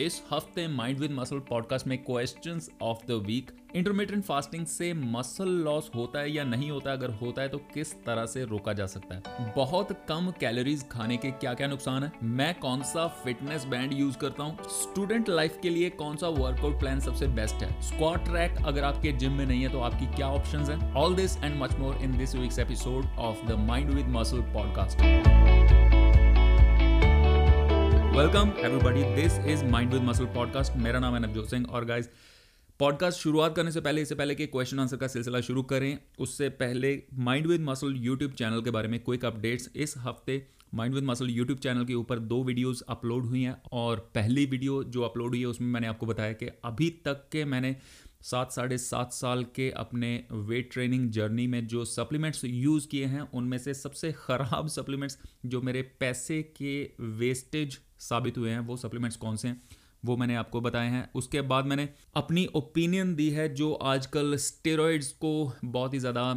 इस हफ़्ते mind with muscle podcast में questions of the week intermittent fasting से मसल लॉस होता है या नहीं होता अगर होता है तो किस तरह से रोका जा सकता है? बहुत कम कैलोरीज खाने के क्या क्या नुकसान है? मैं कौन सा फिटनेस बैंड यूज़ करता हूँ? स्टूडेंट लाइफ के लिए कौन सा वर्कआउट प्लान सबसे बेस्ट है? स्क्वाट ट्रैक अगर आपके जिम में नहीं है तो आपकी क्या ऑप्शन है? All this and much more in this week's episode of the mind with muscle podcast welcome everybody this is mind with muscle podcast मेरा नाम है नवजोत सिंह और गाइस पॉडकास्ट शुरुआत करने से पहले, इससे पहले कि क्वेश्चन आंसर का सिलसिला शुरू करें, उससे पहले mind with muscle YouTube channel के बारे में क्विक अपडेट्स इस हफ़्ते mind with muscle YouTube channel के ऊपर दो वीडियोस अपलोड हुई हैं और पहली वीडियो जो अपलोड हुई है, उसमें मैंने आपको बताया कि अभी तक के मैंने सात, साढ़े सात साल के अपने वेट ट्रेनिंग जर्नी में जो सप्लीमेंट्स यूज़ किए हैं, उनमें से सबसे ख़राब सप्लीमेंट्स जो मेरे पैसे के वेस्टेज साबित हुए हैं, वो सप्लीमेंट्स कौन से हैं, वो मैंने आपको बताए हैं। उसके बाद मैंने अपनी ओपिनियन दी है जो आजकल स्टेरॉइड्स को बहुत ही ज़्यादा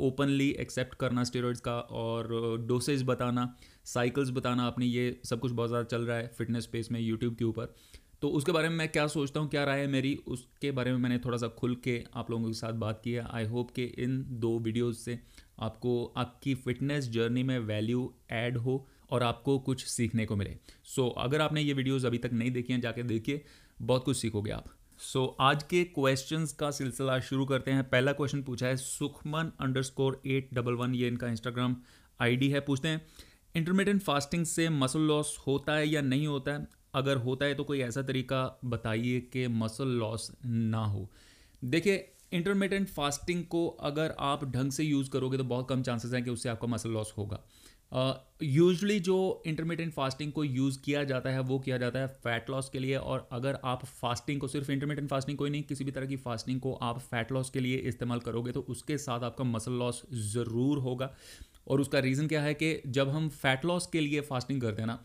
ओपनली एक्सेप्ट करना स्टेरॉइड्स का और डोसेज बताना साइकिल्स बताना, अपनी ये सब कुछ बहुत ज़्यादा चल रहा है फिटनेस स्पेस में यूट्यूब के ऊपर। तो उसके बारे में मैं क्या सोचता हूँ, क्या राय है मेरी, उसके बारे में मैंने थोड़ा सा खुल के आप लोगों के साथ बात की है। आई होप कि इन दो वीडियोज़ से आपको आपकी फिटनेस जर्नी में वैल्यू ऐड हो। और आपको कुछ सीखने को मिले। सो so, अगर आपने ये वीडियोज़ अभी तक नहीं देखी हैं जाके देखिए। बहुत कुछ सीखोगे आप। सो so, आज के क्वेश्चंस का सिलसिला शुरू करते हैं। पहला क्वेश्चन पूछा है Sukhman underscore at double one ये इनका इंस्टाग्राम आईडी है। पूछते हैं इंटरमीडियंट फास्टिंग से मसल लॉस होता है या नहीं होता है? अगर होता है तो कोई ऐसा तरीका बताइए कि मसल लॉस ना हो। देखिए इंटरमीडियंट फास्टिंग को अगर आप ढंग से यूज़ करोगे तो बहुत कम चांसेस हैं कि उससे आपका मसल लॉस होगा। यूजली uh, जो इंटरमीडियंट फास्टिंग को यूज़ किया जाता है वो किया जाता है फैट लॉस के लिए और अगर आप फास्टिंग को सिर्फ़ इंटरमीडियंट फास्टिंग कोई नहीं किसी भी तरह की फास्टिंग को आप फैट लॉस के लिए इस्तेमाल करोगे तो उसके साथ आपका मसल लॉस ज़रूर होगा। और उसका रीज़न क्या है कि जब हम फैट लॉस के लिए फास्टिंग करते हैं ना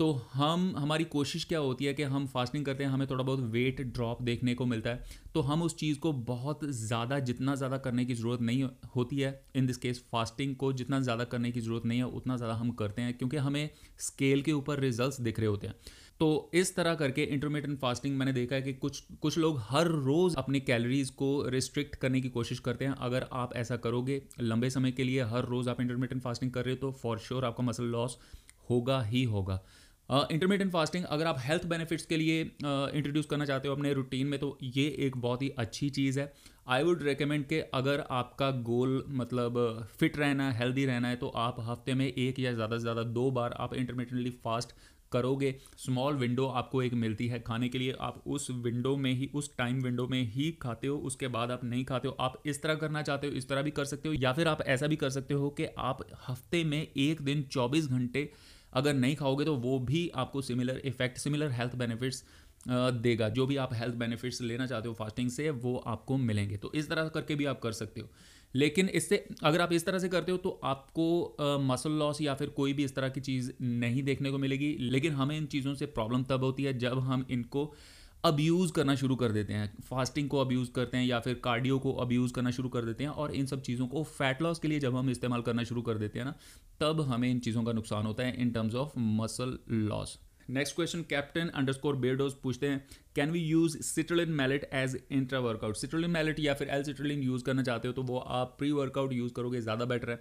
तो हम, हमारी कोशिश क्या होती है कि हम फास्टिंग करते हैं, हमें थोड़ा बहुत वेट ड्रॉप देखने को मिलता है तो हम उस चीज़ को बहुत ज़्यादा, जितना ज़्यादा करने की ज़रूरत नहीं होती है इन दिस केस फास्टिंग को जितना ज़्यादा करने की ज़रूरत नहीं है, उतना ज़्यादा हम करते हैं, क्योंकि हमें स्केल के ऊपर रिज़ल्ट दिख रहे होते हैं। तो इस तरह करके इंटरमीडियंट फास्टिंग मैंने देखा है कि कुछ कुछ लोग हर रोज़ अपनी कैलोरीज को रिस्ट्रिक्ट करने की कोशिश करते हैं, अगर आप ऐसा करोगे लंबे समय के लिए, हर रोज़ आप इंटरमीडियंट फास्टिंग कर रहे हो तो फॉर श्योर आपका मसल लॉस होगा ही होगा। इंटरमीडियंट फास्टिंग अगर आप हेल्थ बेनिफिट्स के लिए इंट्रोड्यूस करना चाहते हो अपने रूटीन में तो ये एक बहुत ही अच्छी चीज़ है। आई वुड रिकमेंड कि अगर आपका गोल मतलब फिट रहना है हेल्दी रहना है तो आप हफ़्ते में एक या ज़्यादा से ज़्यादा दो बार आप इंटरमीडियटली फास्ट करोगे। स्मॉल विंडो आपको एक मिलती है खाने के लिए। आप उस विंडो में ही, उस टाइम विंडो में ही खाते हो, उसके बाद आप नहीं खाते हो। आप इस तरह करना चाहते हो, इस तरह भी कर सकते हो, या फिर आप ऐसा भी कर सकते हो कि आप हफ़्ते में एक दिन 24 घंटे अगर नहीं खाओगे तो वो भी आपको similar effect similar health benefits देगा। जो भी आप हेल्थ बेनिफिट्स लेना चाहते हो फास्टिंग से, वो आपको मिलेंगे। तो इस तरह करके भी आप कर सकते हो। लेकिन इससे, अगर आप इस तरह से करते हो तो आपको मसल लॉस या फिर कोई भी इस तरह की चीज़ नहीं देखने को मिलेगी। लेकिन हमें इन चीज़ों से प्रॉब्लम तब होती है जब हम इनको अब्यूज़ करना शुरू कर देते हैं। फास्टिंग को अब्यूज़ करते हैं या फिर कार्डियो को अब्यूज़ करना शुरू कर देते हैं और इन सब चीज़ों को फैट लॉस के लिए जब हम इस्तेमाल करना शुरू कर देते हैं ना, तब हमें इन चीज़ों का नुकसान होता है in terms of muscle loss next question captain underscore बेडोज पूछते हैं can we use citrulline malate as intra workout citrulline malate या फिर एल सिट्रोलिन यूज़ करना चाहते हो तो वो आप प्री वर्कआउट यूज़ करोगे, ज़्यादा बेटर है।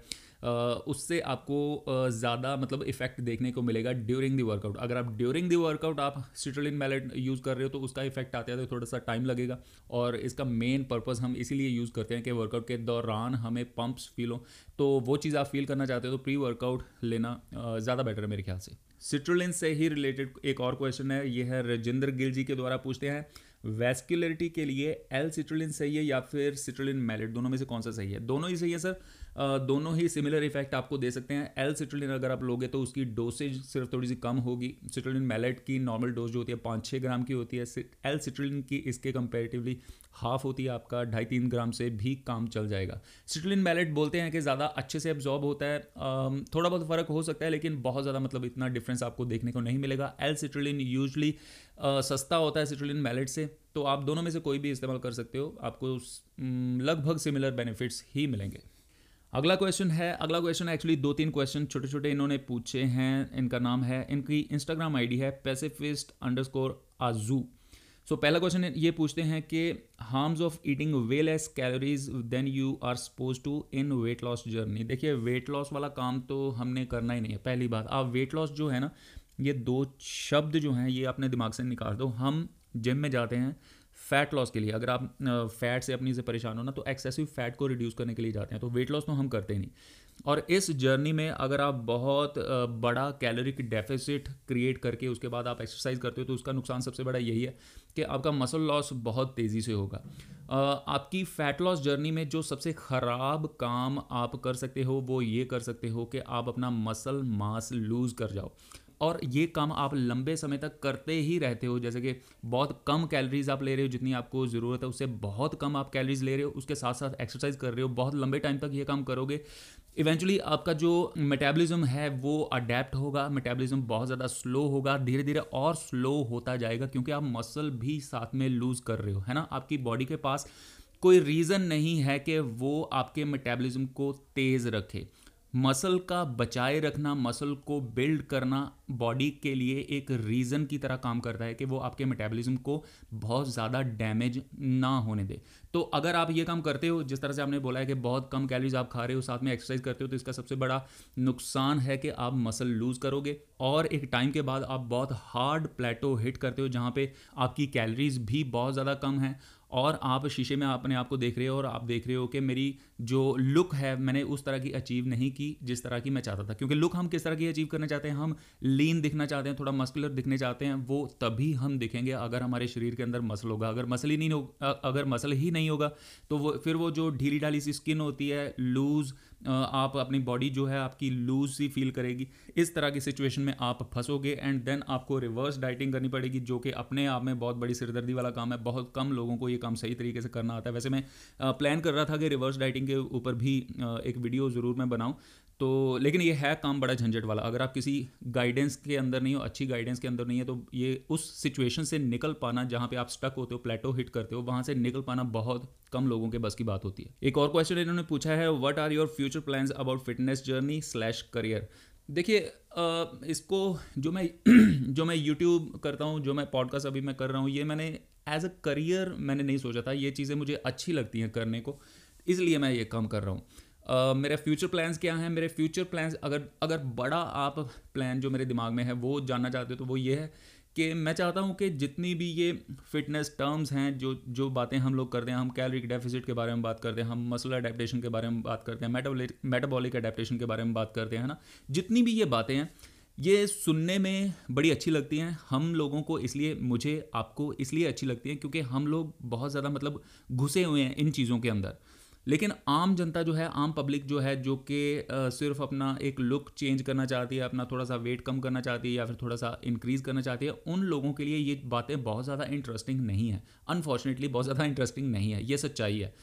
उससे आपको ज़्यादा मतलब इफ़ेक्ट देखने को मिलेगा ड्यूरिंग दी वर्कआउट अगर आप ड्यूरिंग दी वर्कआउट आप सिट्रोलिन मैलेट यूज़ कर रहे हो तो उसका इफ़ेक्ट आते आते थोड़ा सा टाइम लगेगा। और इसका मेन पर्पज़ हम इसीलिए यूज़ करते हैं कि वर्कआउट के दौरान हमें पंप्स फील हो। तो वो चीज़ आप फील करना चाहते हो तो प्री वर्कआउट लेना ज़्यादा बेटर है मेरे ख्याल से। सिट्रोलिन से ही रिलेटेड एक और क्वेश्चन है, ये है राजेंद्र गिल जी के द्वारा पूछते हैं वेस्कुलरिटी के लिए एल सिट्रोलिन सही है या फिर सिट्रोलिन मैलेट दोनों में से कौन सा सही है? दोनों ही सही है सर दोनों ही सिमिलर इफ़ेक्ट आपको दे सकते हैं। एल सिट्रोलिन अगर आप लोगे तो उसकी डोसेज सिर्फ़ थोड़ी सी कम होगी। सिट्रोलिन मैलेट की नॉर्मल डोज जो होती है, पाँच छः ग्राम की होती है। एल सिट्रोलिन की इसके कंपेरेटिवली हाफ़ होती है आपका, ढाई तीन ग्राम से भी काम चल जाएगा। सिट्रोलिन मैलेट बोलते हैं कि ज़्यादा अच्छे से एब्जॉर्ब होता है थोड़ा बहुत फ़र्क हो सकता है, लेकिन बहुत ज़्यादा मतलब इतना डिफरेंस आपको देखने को नहीं मिलेगा। एल सिट्रोलिन यूजली सस्ता होता है सिट्रोलिन मैलेट से तो आप दोनों में से कोई भी इस्तेमाल कर सकते हो। आपको लगभग सिमिलर बेनिफिट्स ही मिलेंगे। अगला क्वेश्चन है, अगला क्वेश्चन एक्चुअली दो तीन क्वेश्चन छोटे छोटे इन्होंने पूछे हैं। इनका नाम है, इनकी इंस्टाग्राम आईडी है पैसिफिस्ट अंडरस्कोर आजू। सो पहला क्वेश्चन ये पूछते हैं कि harms of eating way less calories than you are suppose to in weight loss journey देखिए वेट लॉस वाला काम तो हमने करना ही नहीं है, पहली बात। आप वेट लॉस जो है ना, ये दो शब्द जो हैं, ये अपने दिमाग से निकाल दो। हम जिम में जाते हैं फैट लॉस के लिए। अगर आप फैट से अपनी से परेशान हो ना तो एक्सेसिव फैट को रिड्यूस करने के लिए जाते हैं। तो वेट लॉस तो हम करते ही नहीं। और इस जर्नी में अगर आप बहुत बड़ा कैलोरिक डेफिसिट क्रिएट करके उसके बाद आप एक्सरसाइज करते हो तो उसका नुकसान सबसे बड़ा यही है कि आपका मसल लॉस बहुत तेज़ी से होगा। आपकी फ़ैट लॉस जर्नी में जो सबसे ख़राब काम आप कर सकते हो, वो ये कर सकते हो कि आप अपना मसल मास लूज़ कर जाओ। और ये काम आप लंबे समय तक करते ही रहते हो। जैसे कि बहुत कम कैलोरीज आप ले रहे हो, जितनी आपको ज़रूरत है, उससे बहुत कम आप कैलोरीज ले रहे हो, उसके साथ साथ एक्सरसाइज कर रहे हो, बहुत लंबे टाइम तक ये काम करोगे। इवेंचुअली आपका जो मेटाबॉलिज्म है, वो अडेप्ट होगा मेटाबॉलिज्म बहुत ज़्यादा स्लो होगा धीरे धीरे और स्लो होता जाएगा, क्योंकि आप मसल भी साथ में लूज़ कर रहे हो, है ना? आपकी बॉडी के पास कोई रीज़न नहीं है कि वो आपके मेटाबॉलिज्म को तेज़ रखे। मसल का बचाए रखना, मसल को बिल्ड करना बॉडी के लिए एक रीज़न की तरह काम करता है कि वो आपके मेटाबॉलिज्म को बहुत ज़्यादा डैमेज ना होने दे। तो अगर आप ये काम करते हो, जिस तरह से आपने बोला है कि बहुत कम कैलोरीज आप खा रहे हो, साथ में एक्सरसाइज करते हो तो इसका सबसे बड़ा नुकसान है कि आप मसल लूज़ करोगे। और एक टाइम के बाद आप बहुत हार्ड प्लेटो हिट करते हो, जहाँ पे आपकी कैलोरीज भी बहुत ज़्यादा कम है। और आप शीशे में अपने आप को देख रहे हो और आप देख रहे हो कि मेरी जो लुक है, मैंने उस तरह की अचीव नहीं की जिस तरह की मैं चाहता था। क्योंकि लुक हम किस तरह की अचीव करना चाहते हैं? हम लीन दिखना चाहते हैं, थोड़ा मस्कुलर दिखने चाहते हैं, वो तभी हम दिखेंगे अगर हमारे शरीर के अंदर मसल होगा। अगर मसल ही नहीं होगा अगर मसल ही नहीं होगा तो वो, फिर वो जो ढीली ढाली सी स्किन होती है लूज़ आप अपनी बॉडी जो है आपकी लूज सी फील करेगी। इस तरह की सिचुएशन में आप फंसोगे एंड देन आपको रिवर्स डाइटिंग करनी पड़ेगी, जो कि अपने आप में बहुत बड़ी सिरदर्दी वाला काम है। बहुत कम लोगों को ये काम सही तरीके से करना आता है। वैसे मैं प्लान कर रहा था कि रिवर्स डाइटिंग के ऊपर भी एक वीडियो ज़रूर मैं बनाऊँ। तो लेकिन ये है काम बड़ा झंझट वाला। अगर आप किसी गाइडेंस के अंदर नहीं हो, अच्छी गाइडेंस के अंदर नहीं है तो ये उस सिचुएशन से निकल पाना जहाँ पे आप स्टक होते हो प्लेटो हिट करते हो, वहाँ से निकल पाना बहुत कम लोगों के बस की बात होती है। एक और क्वेश्चन इन्होंने पूछा है what are your future plans about fitness journey slash career देखिए इसको जो मैं जो मैं यूट्यूब करता हूँ, जो मैं पॉडकास्ट अभी मैं कर रहा हूँ, ये मैंने एज अ करियर मैंने नहीं सोचा था। ये चीज़ें मुझे अच्छी लगती हैं करने को, इसलिए मैं ये काम कर रहा हूँ। मेरे फ्यूचर प्लान्स क्या हैं? मेरे फ्यूचर प्लान्स अगर अगर बड़ा आप प्लान जो मेरे दिमाग में है, वो जानना चाहते हो तो वो ये है कि मैं चाहता हूँ कि जितनी भी ये फिटनेस टर्म्स हैं, जो जो बातें हम लोग करते हैं, हम कैलोरिक डेफिसिट के बारे में बात करते हैं, हम मसल अडेप्टेशन के बारे में बात करते हैं मेटाबॉलिक मेटाबॉलिक अडेप्टेशन के बारे में बात करते हैं ना? जितनी भी ये बातें हैं, ये सुनने में बड़ी अच्छी लगती हैं। हम लोगों को इसलिए, मुझे, आपको इसलिए अच्छी लगती हैं क्योंकि हम लोग बहुत ज़्यादा मतलब घुसे हुए हैं इन चीज़ों के अंदर। लेकिन आम जनता जो है, आम पब्लिक जो है, जो कि सिर्फ़ अपना एक लुक चेंज करना चाहती है, अपना थोड़ा सा वेट कम करना चाहती है या फिर थोड़ा सा इंक्रीज़ करना चाहती है, उन लोगों के लिए ये बातें बहुत ज़्यादा इंटरेस्टिंग नहीं है। अनफॉर्चुनेटली बहुत ज़्यादा इंटरेस्टिंग नहीं है। ये सच्चाई है।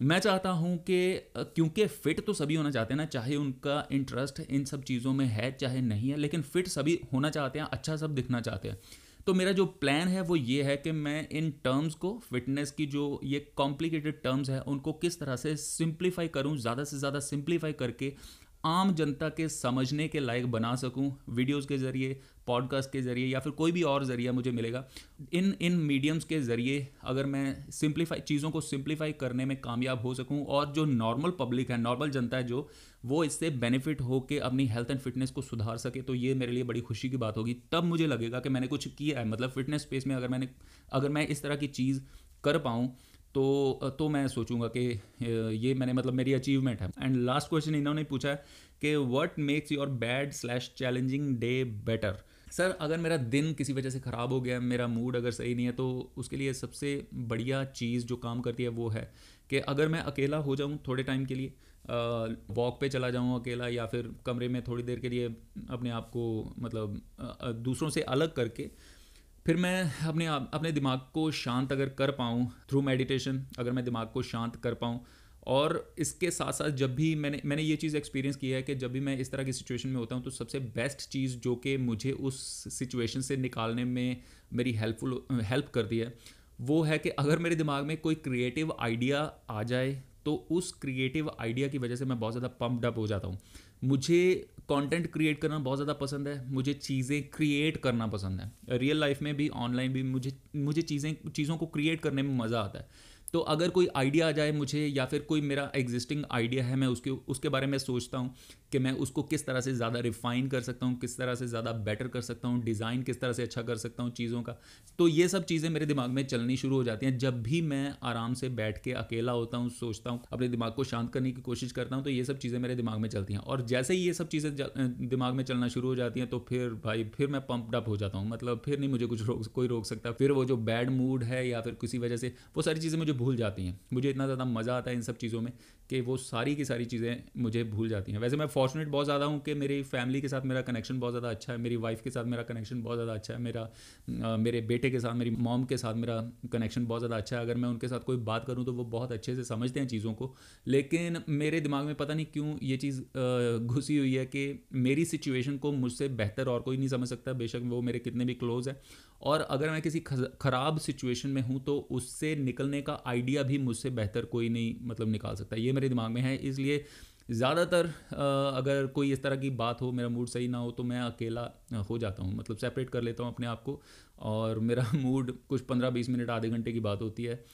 मैं चाहता हूँ कि क्योंकि फ़िट तो सभी होना चाहते हैं ना, चाहे उनका इंटरेस्ट इन सब चीज़ों में है, चाहे नहीं है, लेकिन फ़िट सभी होना चाहते हैं अच्छा सब दिखना चाहते हैं। तो मेरा जो प्लान है वो ये है कि मैं इन टर्म्स को फिटनेस की जो ये कॉम्प्लिकेटेड टर्म्स हैं, उनको किस तरह से सिंप्लीफाई करूँ, ज़्यादा से ज़्यादा सिंप्लीफाई करके आम जनता के समझने के लायक बना सकूँ वीडियोज़ के ज़रिए पॉडकास्ट के ज़रिए या फिर कोई भी और ज़रिया मुझे मिलेगा। इन इन मीडियम्स के ज़रिए अगर मैं सिंप्लीफाई चीज़ों को सिंप्लीफाई करने में कामयाब हो सकूँ और जो नॉर्मल पब्लिक है नॉर्मल जनता है जो, वो इससे बेनिफिट हो के अपनी हेल्थ एंड फिटनेस को सुधार सके तो ये मेरे लिए बड़ी खुशी की बात होगी। तब मुझे लगेगा कि मैंने कुछ किया है। मतलब फिटनेस स्पेस में अगर मैंने, अगर मैं इस तरह की चीज़ कर पाऊँ तो तो मैं सोचूँगा कि ये मैंने मतलब मेरी अचीवमेंट है। एंड लास्ट क्वेश्चन इन्होंने पूछा है कि what makes your bad slash challenging day better sir, अगर मेरा दिन किसी वजह से ख़राब हो गया, मेरा मूड अगर सही नहीं है तो उसके लिए सबसे बढ़िया चीज़ जो काम करती है वो है कि अगर मैं अकेला हो जाऊँ थोड़े टाइम के लिए वॉक पे चला जाऊँ अकेला या फिर कमरे में थोड़ी देर के लिए अपने आप को मतलब दूसरों से अलग करके, फिर मैं अपने आप, अपने दिमाग को शांत अगर कर पाऊँ थ्रू मेडिटेशन अगर मैं दिमाग को शांत कर पाऊँ और इसके साथ साथ जब भी मैंने मैंने ये चीज़ एक्सपीरियंस किया है कि जब भी मैं इस तरह की सिचुएशन में होता हूँ तो सबसे बेस्ट चीज़ जो कि मुझे उस सिचुएशन से निकालने में मेरी हेल्पफुल हेल्प करती है, वो है कि अगर मेरे दिमाग में कोई क्रिएटिव आइडिया आ जाए तो उस क्रिएटिव आइडिया की वजह से मैं बहुत ज़्यादा पम्प्ड अप हो जाता हूँ। मुझे कंटेंट क्रिएट करना बहुत ज़्यादा पसंद है, मुझे चीज़ें क्रिएट करना पसंद है। रियल लाइफ में भी ऑनलाइन भी मुझे मुझे चीज़ें, चीज़ों को क्रिएट करने में मज़ा आता है। तो अगर कोई आइडिया आ जाए मुझे या फिर कोई मेरा एग्जिस्टिंग आइडिया है, मैं उसके उसके बारे में सोचता हूँ कि मैं उसको किस तरह से ज़्यादा रिफाइन कर सकता हूँ, किस तरह से ज़्यादा बेटर कर सकता हूँ डिज़ाइन किस तरह से अच्छा कर सकता हूँ चीज़ों का। तो ये सब चीज़ें मेरे दिमाग में चलनी शुरू हो जाती हैं। जब भी मैं आराम से बैठ के अकेला होता हूँ, सोचता हूँ, अपने दिमाग को शांत करने की कोशिश करता हूँ तो ये सब चीज़ें मेरे दिमाग में चलती हैं। और जैसे ही ये सब चीज़ें दिमाग में चलना शुरू हो जाती हैं तो फिर भाई, फिर मैं पंप्ड अप हो जाता हूँ। मतलब फिर नहीं मुझे कुछ रोक, कोई रोक सकता। फिर वो जो बैड मूड है या फिर किसी वजह से, वो सारी चीज़ें मुझे भूल जाती हैं। मुझे इतना ज़्यादा मज़ा आता है इन सब चीज़ों में कि वो सारी की सारी चीज़ें मुझे भूल जाती हैं। वैसे मैं फॉर्चुनेट बहुत ज़्यादा हूँ कि मेरी फैमिली के साथ मेरा कनेक्शन बहुत ज़्यादा अच्छा है मेरी वाइफ के साथ मेरा कनेक्शन बहुत ज़्यादा अच्छा है मेरा आ, मेरे बेटे के साथ मेरी मॉम के साथ मेरा कनेक्शन बहुत ज़्यादा अच्छा है। अगर मैं उनके साथ कोई बात करूँ तो वो बहुत अच्छे से समझते हैं चीज़ों को। लेकिन मेरे दिमाग में पता नहीं क्यों ये चीज़ घुसी हुई है कि मेरी सिचुएशन को मुझसे बेहतर और कोई नहीं समझ सकता। बेशक वो मेरे कितने भी क्लोज़ हैं। और अगर मैं किसी ख़राब सिचुएशन में हूँ तो उससे निकलने का आइडिया भी मुझसे बेहतर कोई नहीं मतलब निकाल सकता। ये मेरे दिमाग में है, इसलिए ज़्यादातर अगर कोई इस तरह की बात हो, मेरा मूड सही ना हो तो मैं अकेला हो जाता हूँ। मतलब सेपरेट कर लेता हूँ अपने आप को और मेरा मूड कुछ पंद्रह बीस मिनट, आधे घंटे की बात होती है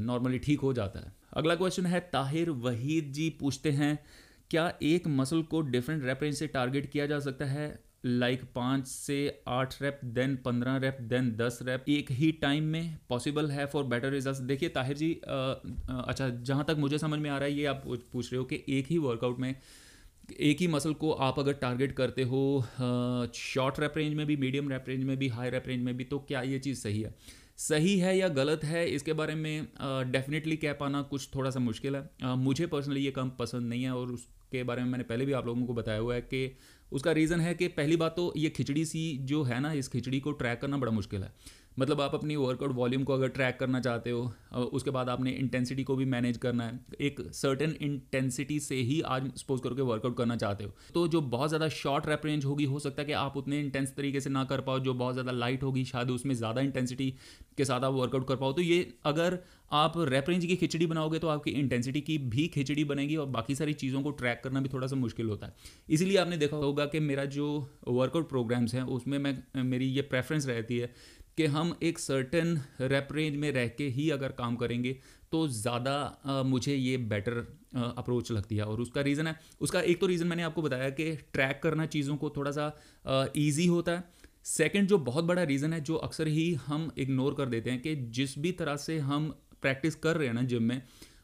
नॉर्मली ठीक हो जाता है। अगला क्वेश्चन है, ताहिर वहीद जी पूछते हैं, क्या एक मसल को डिफरेंट रेफरेंस से टारगेट किया जा सकता है? लाइक पाँच से आठ रैप देन पंद्रह रैप देन दस रैप एक ही टाइम में पॉसिबल है फॉर बेटर रिज़ल्ट देखिए ताहिर जी आ, आ, अच्छा जहाँ तक मुझे समझ में आ रहा है ये आप पूछ रहे हो कि एक ही वर्कआउट में एक ही मसल को आप अगर टारगेट करते हो शॉर्ट रैप रेंज में भी मीडियम रैप रेंज में भी हाई रैप रेंज में भी तो क्या ये चीज़ सही है? सही है या गलत है इसके बारे में डेफिनेटली कह पाना कुछ थोड़ा सा मुश्किल है। uh, मुझे पर्सनली ये काम पसंद नहीं है और उसके बारे में मैंने पहले भी आप लोगों को बताया हुआ है कि उसका रीज़न है कि पहली बात तो ये खिचड़ी सी जो है ना, इस खिचड़ी को ट्रैक करना बड़ा मुश्किल है। मतलब आप अपनी वर्कआउट वॉल्यूम को अगर ट्रैक करना चाहते हो उसके बाद आपने इंटेंसिटी को भी मैनेज करना है। एक सर्टेन इंटेंसिटी से ही आज सपोज़ करके वर्कआउट करना चाहते हो। तो जो बहुत ज़्यादा शॉर्ट रैप रेंज होगी, हो सकता है कि आप उतने इंटेंस तरीके से ना कर पाओ, जो बहुत ज़्यादा लाइट होगी, शायद उसमें ज़्यादा इंटेंसिटी के साथ आप वर्कआउट कर पाओ। तो ये अगर आप रैप रेंज की खिचड़ी बनाओगे तो आपकी इंटेंसिटी की भी खिचड़ी बनेगी और बाकी सारी चीज़ों को ट्रैक करना भी थोड़ा सा मुश्किल होता है। इसीलिए आपने देखा होगा कि मेरा जो वर्कआउट प्रोग्राम्स हैं, उसमें मैं, मेरी ये प्रेफरेंस रहती है कि हम एक सर्टन रेप रेंज में रह के ही अगर काम करेंगे तो ज़्यादा मुझे ये बेटर अप्रोच लगती है। और उसका रीज़न है, उसका एक तो रीज़न मैंने आपको बताया कि ट्रैक करना चीज़ों को थोड़ा सा ईजी होता है। सेकेंड जो बहुत बड़ा रीज़न है, जो अक्सर ही हम इग्नोर कर देते हैं कि जिस भी तरह से हम प्रैक्टिस कर रहे हैं ना जिम में,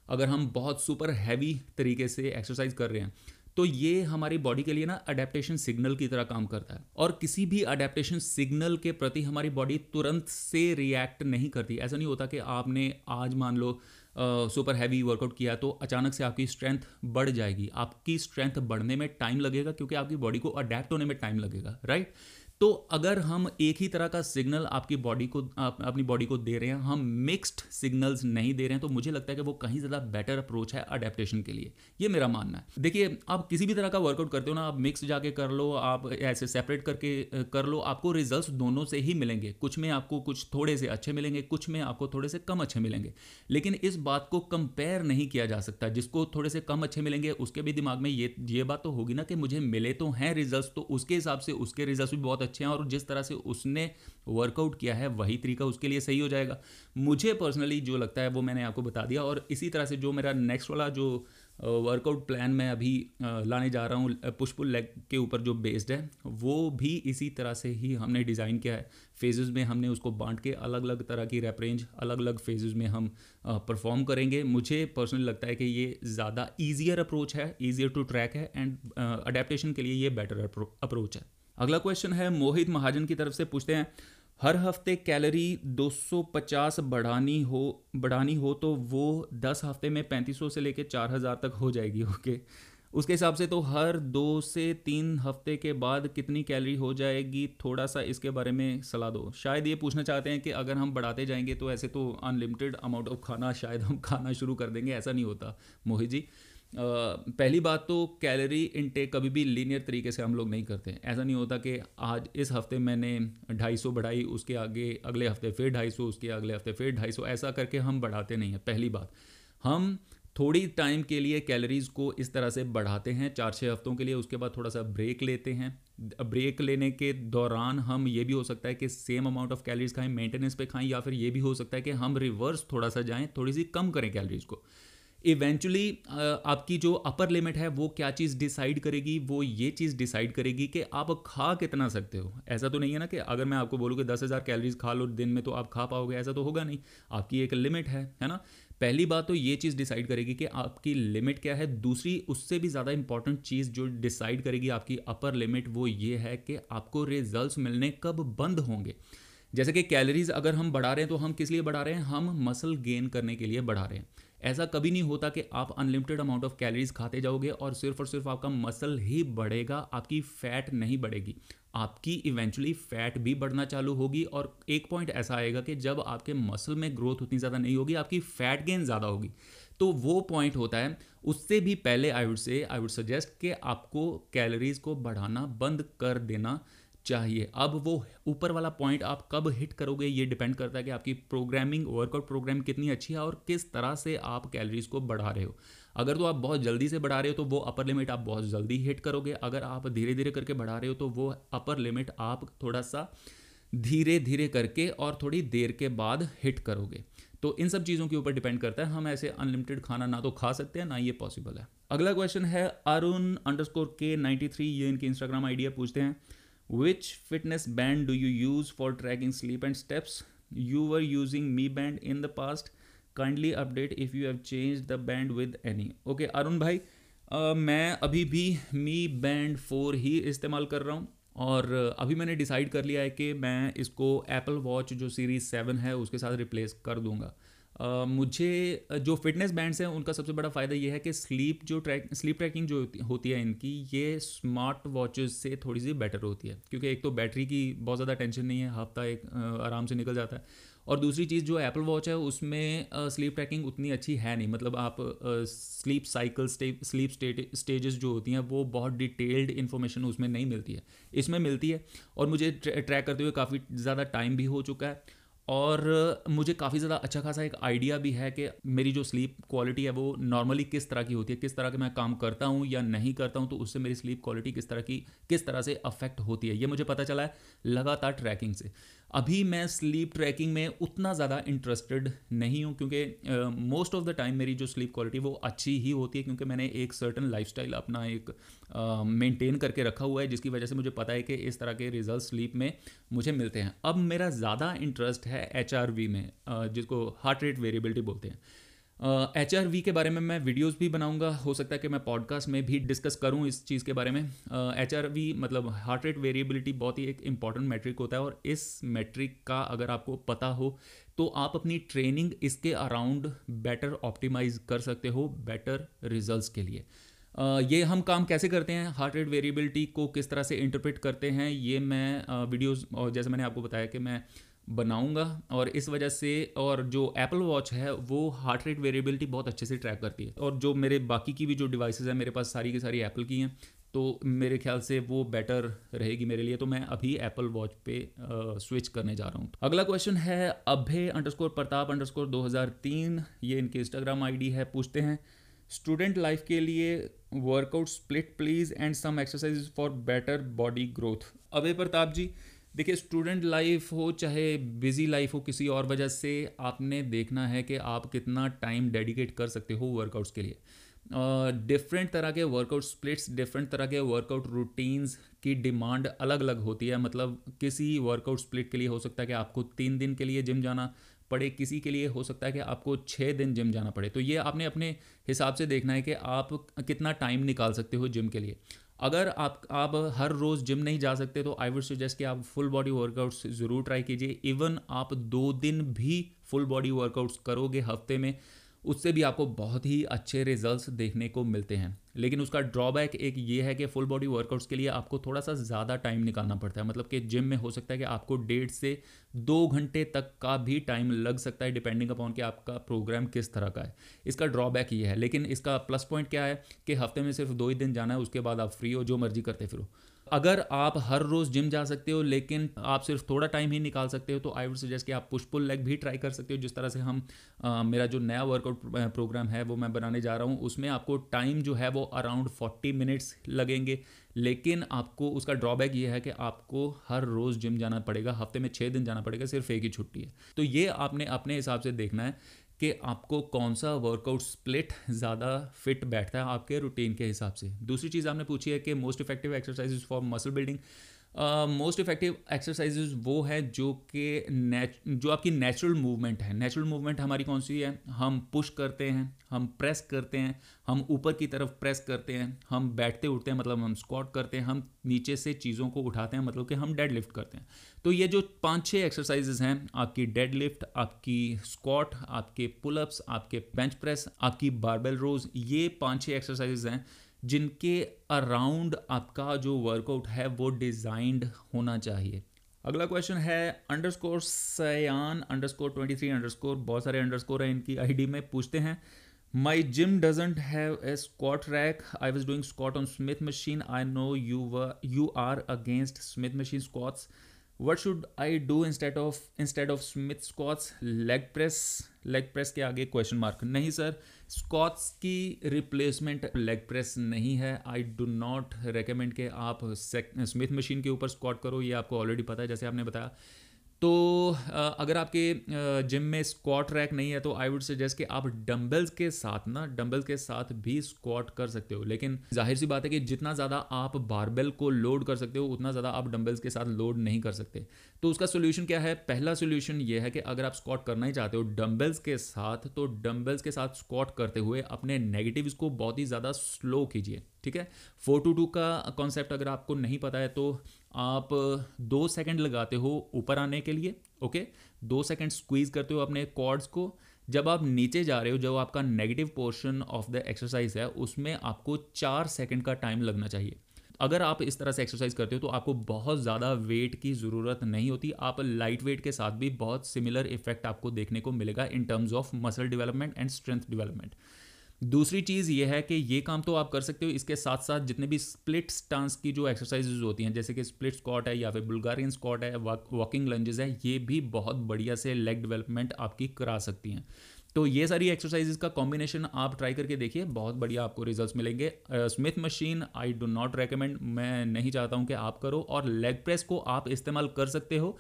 अगर हम बहुत सुपर हैवी तरीके से एक्सरसाइज कर रहे हैं तो ये हमारी बॉडी के लिए ना अडेप्टेशन सिग्नल की तरह काम करता है। और किसी भी अडेप्टेशन सिग्नल के प्रति हमारी बॉडी तुरंत से रिएक्ट नहीं करती। ऐसा नहीं होता कि आपने आज मान लो सुपर हैवी वर्कआउट किया तो अचानक से आपकी स्ट्रेंथ बढ़ जाएगी। आपकी स्ट्रेंथ बढ़ने में टाइम लगेगा क्योंकि आपकी बॉडी को अडेप्ट होने में टाइम लगेगा राइट तो अगर हम एक ही तरह का सिग्नल आपकी बॉडी को आप, अपनी बॉडी को दे रहे हैं हम मिक्स्ड सिग्नल्स नहीं दे रहे हैं तो मुझे लगता है कि वो कहीं ज़्यादा बेटर अप्रोच है अडेप्टेशन के लिए। ये मेरा मानना है। देखिए आप किसी भी तरह का वर्कआउट करते हो ना आप मिक्स जाके कर लो आप ऐसे सेपरेट करके कर लो आपको रिज़ल्ट दोनों से ही मिलेंगे। कुछ में आपको कुछ थोड़े से अच्छे मिलेंगे कुछ में आपको थोड़े से कम अच्छे मिलेंगे। लेकिन इस बात को कंपेयर नहीं किया जा सकता। जिसको थोड़े से कम अच्छे मिलेंगे उसके भी दिमाग में ये ये बात तो होगी ना कि मुझे मिले तो हैं रिज़ल्ट तो उसके हिसाब से उसके रिज़ल्ट भी बहुत अच्छे हैं और जिस तरह से उसने वर्कआउट किया है, वही तरीका उसके लिए सही हो जाएगा। मुझे पर्सनली जो लगता है वो मैंने आपको बता दिया और इसी तरह से जो मेरा नेक्स्ट वाला जो वर्कआउट प्लान मैं अभी लाने जा रहा हूँ पुष्पुल लेग के ऊपर जो बेस्ड है, वो भी इसी तरह से ही हमने डिज़ाइन किया है। फेजेस में हमने उसको बांट के अलग अलग तरह की रैप रेंज अलग अलग फेजेस में हम परफॉर्म करेंगे। मुझे पर्सनली लगता है कि ये ज़्यादा ईजियर अप्रोच है ईजियर टू ट्रैक है एंड अडेप्टेशन के लिए ये बेटर अप्रोच है। अगला क्वेश्चन है, मोहित महाजन की तरफ़ से पूछते हैं, हर हफ़्ते कैलोरी 250 बढ़ानी हो बढ़ानी हो तो वो 10 हफ़्ते में 3500 से लेके 4000 तक हो जाएगी ओके उसके हिसाब से तो हर दो से तीन हफ़्ते के बाद कितनी कैलोरी हो जाएगी? थोड़ा सा इसके बारे में सलाह दो। शायद ये पूछना चाहते हैं कि अगर हम बढ़ाते जाएँगे तो ऐसे तो अनलिमिटेड अमाउंट ऑफ़ खाना, शायद हम खाना शुरू कर देंगे, ऐसा नहीं होता। मोहित जी? पहली बात तो कैलोरी इनटेक कभी भी लीनियर तरीके से हम लोग नहीं करते ऐसा नहीं होता कि आज इस हफ़्ते मैंने 250 बढ़ाई, उसके आगे, अगले हफ़्ते फिर 250 उसके अगले हफ़्ते फिर 250 ऐसा करके हम बढ़ाते नहीं हैं, पहली बात। हम थोड़ी टाइम के लिए कैलोरीज को इस तरह से बढ़ाते हैं, चार छः हफ्तों के लिए, उसके बाद थोड़ा सा ब्रेक लेते हैं। ब्रेक लेने के दौरान हम ये भी हो सकता है कि सेम अमाउंट ऑफ़ कैलोरीज खाएँ मेंटेनेंस पे खाएँ, या फिर ये भी हो सकता है कि हम रिवर्स थोड़ा सा जाएँ, थोड़ी सी कम करें कैलोरीज को। इवेंचुअली आपकी जो अपर लिमिट है, वो क्या चीज़ डिसाइड करेगी? वो ये चीज़ डिसाइड करेगी कि आप खा कितना सकते हो। ऐसा तो नहीं है ना कि अगर मैं आपको बोलूँ कि दस हज़ार कैलोरीज खा लो दिन में तो आप खा पाओगे, ऐसा तो होगा नहीं। आपकी एक लिमिट है है ना? पहली बात तो ये चीज़ डिसाइड करेगी कि आपकी लिमिट क्या है। दूसरी, उससे भी ज़्यादा इंपॉर्टेंट चीज़ जो डिसाइड करेगी आपकी अपर लिमिट वो ये है कि आपको रिज़ल्ट मिलने कब बंद होंगे। जैसे कि कैलोरीज अगर हम बढ़ा रहे हैं तो हम किस लिए बढ़ा रहे हैं? हम मसल गेन करने के लिए बढ़ा रहे हैं। ऐसा कभी नहीं होता कि आप अनलिमिटेड अमाउंट ऑफ़ कैलोरीज खाते जाओगे और सिर्फ़ और सिर्फ़ आपका मसल ही बढ़ेगा, आपकी फैट नहीं बढ़ेगी। आपकी इवेंचुअली फैट भी बढ़ना चालू होगी और एक पॉइंट ऐसा आएगा कि जब आपके मसल में ग्रोथ उतनी ज़्यादा नहीं होगी, आपकी फैट गेन ज़्यादा होगी। तो वो पॉइंट होता है। उससे भी पहले I would say I would suggest कि आपको कैलोरीज को बढ़ाना बंद कर देना। चाहिए। अब वो ऊपर वाला पॉइंट आप कब हिट करोगे, ये डिपेंड करता है कि आपकी प्रोग्रामिंग वर्कआउट प्रोग्राम कितनी अच्छी है और किस तरह से आप कैलोरीज को बढ़ा रहे हो। अगर तो आप बहुत जल्दी से बढ़ा रहे हो तो वो अपर लिमिट आप बहुत जल्दी हिट करोगे। अगर आप धीरे धीरे करके बढ़ा रहे हो तो वो अपर लिमिट आप थोड़ा सा धीरे धीरे करके और थोड़ी देर के बाद हिट करोगे। तो इन सब चीज़ों के ऊपर डिपेंड करता है। हम ऐसे अनलिमिटेड खाना ना तो खा सकते हैं, ना ये पॉसिबल है। अगला क्वेश्चन है Arun underscore K ninety three ये इनकी इंस्टाग्राम आइडिया पूछते हैं। Which fitness band do you use for tracking sleep and steps? You were using Mi Band in the past. Kindly update if you have changed the band with any. Okay, भाई uh, मैं अभी भी मी band four ही इस्तेमाल कर रहा हूँ और अभी मैंने डिसाइड कर लिया है कि मैं इसको एप्पल वॉच जो सीरीज़ सेवन है उसके साथ रिप्लेस कर दूँगा मुझे जो फिटनेस बैंड्स हैं, उनका सबसे बड़ा फ़ायदा ये है कि स्लीप जो ट्रैक स्लीप ट्रैकिंग जो होती है इनकी, ये स्मार्ट वॉचेस से थोड़ी सी बेटर होती है। क्योंकि एक तो बैटरी की बहुत ज़्यादा टेंशन नहीं है, हफ़्ता एक आराम से निकल जाता है। और दूसरी चीज़ जो एप्पल वॉच है, उसमें स्लीप ट्रैकिंग उतनी अच्छी है नहीं। मतलब आप स्लीप साइकिल स्लीप स्टेजेस जो होती हैं, वो बहुत डिटेल्ड इन्फॉर्मेशन उसमें नहीं मिलती है। इसमें मिलती है, और मुझे ट्रैक करते हुए काफ़ी ज़्यादा टाइम भी हो चुका है। और मुझे काफ़ी ज़्यादा अच्छा खासा एक आइडिया भी है कि मेरी जो स्लीप क्वालिटी है वो नॉर्मली किस तरह की होती है, किस तरह के मैं काम करता हूँ या नहीं करता हूँ तो उससे मेरी स्लीप क्वालिटी किस तरह की, किस तरह से अफेक्ट होती है, ये मुझे पता चला है लगातार ट्रैकिंग से। अभी मैं स्लीप ट्रैकिंग में उतना ज़्यादा इंटरेस्टेड नहीं हूँ क्योंकि मोस्ट ऑफ़ द टाइम मेरी जो स्लीप क्वालिटी वो अच्छी ही होती है क्योंकि मैंने एक सर्टन लाइफस्टाइल अपना एक मेंटेन uh, करके रखा हुआ है जिसकी वजह से मुझे पता है कि इस तरह के रिज़ल्ट स्लीप में मुझे मिलते हैं। अब मेरा ज़्यादा इंटरेस्ट है एचआरवी में uh, जिसको हार्ट रेट वेरिएबिलिटी बोलते हैं। एच आर वी के बारे में मैं वीडियोस भी बनाऊँगा। हो सकता है कि मैं पॉडकास्ट में भी डिस्कस करूँ इस चीज़ के बारे में। एच आर वी मतलब हार्ट रेट वेरिएबिलिटी बहुत ही एक इंपॉर्टेंट मैट्रिक होता है और इस मैट्रिक का अगर आपको पता हो तो आप अपनी ट्रेनिंग इसके अराउंड बेटर ऑप्टिमाइज कर सकते हो बेटर रिजल्ट्स के लिए। Uh, ये हम काम कैसे करते हैं? हार्ट रेट वेरिएबिलिटी को किस तरह से इंटरप्रेट करते हैं? ये मैं वीडियोस uh, और जैसे मैंने आपको बताया कि मैं बनाऊँगा और इस वजह से और जो एप्पल वॉच है, वो हार्ट रेट वेरिएबिलिटी बहुत अच्छे से ट्रैक करती है। और जो मेरे बाकी की भी जो डिवाइसेस हैं, मेरे पास सारी की सारी एप्पल की हैं तो मेरे ख्याल से वो बेटर रहेगी मेरे लिए। तो मैं अभी एप्पल वॉच पे स्विच करने जा रहा हूँ। अगला क्वेश्चन है अभय अंडरस्कोर प्रताप अंडरस्कोर 2003 ये इनके इंस्टाग्राम आईडी है, पूछते हैं स्टूडेंट लाइफ के लिए workout split please and some exercise for better body growth Abhay Pratap ji देखिए स्टूडेंट लाइफ हो चाहे बिज़ी लाइफ हो किसी और वजह से आपने देखना है कि आप कितना टाइम डेडिकेट कर सकते हो वर्कआउट्स के लिए। डिफरेंट uh, तरह के वर्कआउट स्प्लिट्स डिफरेंट तरह के वर्कआउट रूटीन्स की डिमांड अलग अलग होती है। मतलब किसी वर्कआउट स्प्लिट के लिए हो सकता है कि आपको तीन दिन के लिए जिम जाना पड़े किसी के लिए हो सकता है कि आपको छः दिन जिम जाना पड़े। तो ये आपने अपने हिसाब से देखना है कि आप कितना टाइम निकाल सकते हो जिम के लिए। अगर आप आप हर रोज़ जिम नहीं जा सकते तो आई वुड सजेस्ट कि आप फुल बॉडी वर्कआउट्स ज़रूर ट्राई कीजिए। इवन आप दो दिन भी फुल बॉडी वर्कआउट्स करोगे हफ़्ते में उससे भी आपको बहुत ही अच्छे रिजल्ट्स देखने को मिलते हैं। लेकिन उसका ड्रॉबैक एक ये है कि फुल बॉडी वर्कआउट्स के लिए आपको थोड़ा सा ज़्यादा टाइम निकालना पड़ता है। मतलब कि जिम में हो सकता है कि आपको डेढ़ से दो घंटे तक का भी टाइम लग सकता है डिपेंडिंग अपॉन कि आपका प्रोग्राम किस तरह का है। इसका ड्रॉबैक ये है। लेकिन इसका प्लस पॉइंट क्या है कि हफ़्ते में सिर्फ़ दो ही दिन जाना है, उसके बाद आप फ्री हो, जो मर्ज़ी करते फिरो। अगर आप हर रोज़ जिम जा सकते हो लेकिन आप सिर्फ़ थोड़ा टाइम ही निकाल सकते हो तो आई वुड सजेस्ट कि आप पुश पुल लेग भी ट्राई कर सकते हो। जिस तरह से हम आ, मेरा जो नया वर्कआउट प्रोग्राम है वो मैं बनाने जा रहा हूँ उसमें आपको टाइम जो है वो अराउंड फोर्टी मिनट्स लगेंगे। लेकिन आपको उसका ड्रॉबैक ये है कि आपको हर रोज़ जिम जाना पड़ेगा हफ़्ते में छः दिन जाना पड़ेगा सिर्फ़ एक ही छुट्टी है। तो ये आपने अपने हिसाब से देखना है कि आपको कौन सा वर्कआउट स्प्लिट ज़्यादा फिट बैठता है आपके रूटीन के हिसाब से। दूसरी चीज़ आपने पूछी है कि most effective exercise for muscle building most effective exercises वो है जो कि जो आपकी नेचुरल मूवमेंट है। नेचुरल मूवमेंट हमारी कौन सी है? हम पुश करते हैं, हम प्रेस करते हैं, हम ऊपर की तरफ़ प्रेस करते हैं, हम बैठते उठते हैं मतलब हम स्क्वाट करते हैं, हम नीचे से चीज़ों को उठाते हैं मतलब कि हम डेड लिफ्ट करते हैं। तो ये जो पाँच छः एक्सरसाइजेज हैं, आपकी डेड लिफ्ट आपकी स्क्वाट आपके पुलअप्स आपके बेंच प्रेस आपकी बारबेल रोज ये पाँच छः एक्सरसाइजेज हैं जिनके अराउंड आपका जो वर्कआउट है वो डिज़ाइंड होना चाहिए। अगला क्वेश्चन है underscore Sayan underscore twenty three underscore बहुत सारे अंडर स्कोर हैं इनकी आईडी में, पूछते हैं my gym doesn't have a squat rack I was doing squat on Smith machine I know you you are against Smith machine squats what should I do instead of instead of Smith squats leg press leg press के आगे question mark नहीं sir squats की replacement leg press नहीं है. I do not recommend के आप Smith machine के ऊपर स्कॉट करो. ये आपको ऑलरेडी पता है, जैसे आपने बताया। तो अगर आपके जिम में स्क्वाट रैक नहीं है तो आई वुड सजेस्ट कि आप डंबल्स के साथ ना डंबल्स के साथ भी स्क्वाट कर सकते हो। लेकिन ज़ाहिर सी बात है कि जितना ज़्यादा आप बारबेल को लोड कर सकते हो, उतना ज़्यादा आप डंबल्स के साथ लोड नहीं कर सकते। तो उसका सोल्यूशन क्या है? पहला सोल्यूशन ये है कि अगर आप स्क्वाट करना ही चाहते हो डम्बल्स के साथ तो डम्बल्स के साथ स्क्वाट करते हुए अपने नेगेटिव को बहुत ही ज़्यादा स्लो कीजिए, ठीक है? फोर टू टू का कॉन्सेप्ट अगर आपको नहीं पता है तो आप दो सेकंड लगाते हो ऊपर आने के लिए ओके दो सेकंड स्क्वीज करते हो अपने कॉर्ड्स को। जब आप नीचे जा रहे हो जो आपका negative portion of the exercise है, उसमें आपको चार सेकंड का टाइम लगना चाहिए। अगर आप इस तरह से एक्सरसाइज करते हो तो आपको बहुत ज़्यादा वेट की ज़रूरत नहीं होती। आप लाइट वेट के साथ भी बहुत सिमिलर इफ़ेक्ट आपको देखने को मिलेगा in terms of muscle development and strength development दूसरी चीज़ ये है कि ये काम तो आप कर सकते हो, इसके साथ साथ जितने भी स्प्लिट स्टांस की जो एक्सरसाइजेज होती हैं, जैसे कि स्प्लिट स्कॉट है या फिर बुल्गारियन स्कॉट है वॉकिंग लंजेस है, ये भी बहुत बढ़िया से लेग डेवलपमेंट आपकी करा सकती हैं। तो ये सारी एक्सरसाइजेज का कॉम्बिनेशन आप ट्राई करके देखिए, बहुत बढ़िया आपको रिजल्ट्स मिलेंगे। Smith machine I do not recommend मैं नहीं चाहता हूँ कि आप करो और लेग प्रेस को आप इस्तेमाल कर सकते हो।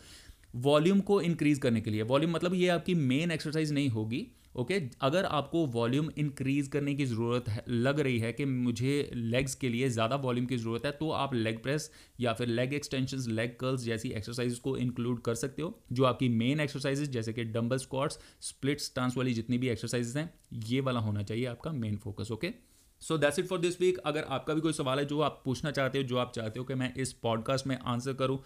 वॉल्यूम को इंक्रीज करने के लिए। वॉल्यूम मतलब ये आपकी मेन एक्सरसाइज नहीं होगी। Okay okay? अगर आपको वॉल्यूम इंक्रीज करने की ज़रूरत है, लग रही है कि मुझे लेग्स के लिए ज़्यादा वॉल्यूम की ज़रूरत है तो आप लेग प्रेस या फिर लेग एक्सटेंशन लेग कर्ल्स जैसी एक्सरसाइज को इंक्लूड कर सकते हो, जो आपकी मेन एक्सरसाइजेज जैसे कि डम्बल स्क्वाट्स स्प्लिट स्टांस वाली जितनी भी एक्सरसाइजेज हैं, ये वाला होना चाहिए आपका main focus okay so that's it for this week अगर आपका भी कोई सवाल है जो आप पूछना चाहते हो, जो आप चाहते हो कि मैं इस पॉडकास्ट में आंसर करूँ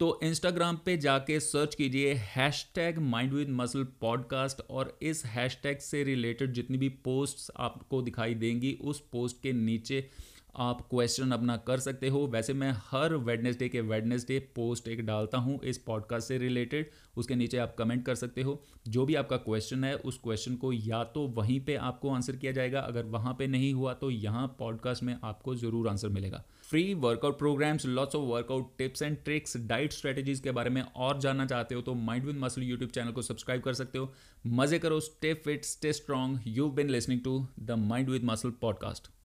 तो इंस्टाग्राम पे जाके सर्च कीजिए hashtag mind with muscle podcast और इस हैश टैग से रिलेटेड जितनी भी पोस्ट्स आपको दिखाई देंगी, उस पोस्ट के नीचे आप क्वेश्चन अपना कर सकते हो। वैसे मैं हर वेडनेसडे के वेडनेसडे पोस्ट एक डालता हूँ इस पॉडकास्ट से रिलेटेड उसके नीचे आप कमेंट कर सकते हो। जो भी आपका क्वेश्चन है, उस क्वेश्चन को या तो वहीं पे आपको आंसर किया जाएगा। अगर वहाँ पे नहीं हुआ तो यहाँ पॉडकास्ट में आपको ज़रूर आंसर मिलेगा। Free workout programs lots of workout tips and tricks diet strategies के बारे में और जानना चाहते हो तो mind with muscle YouTube channel को सब्सक्राइब कर सकते हो। मज़े करो stay fit stay strong you been listening to the mind with muscle podcast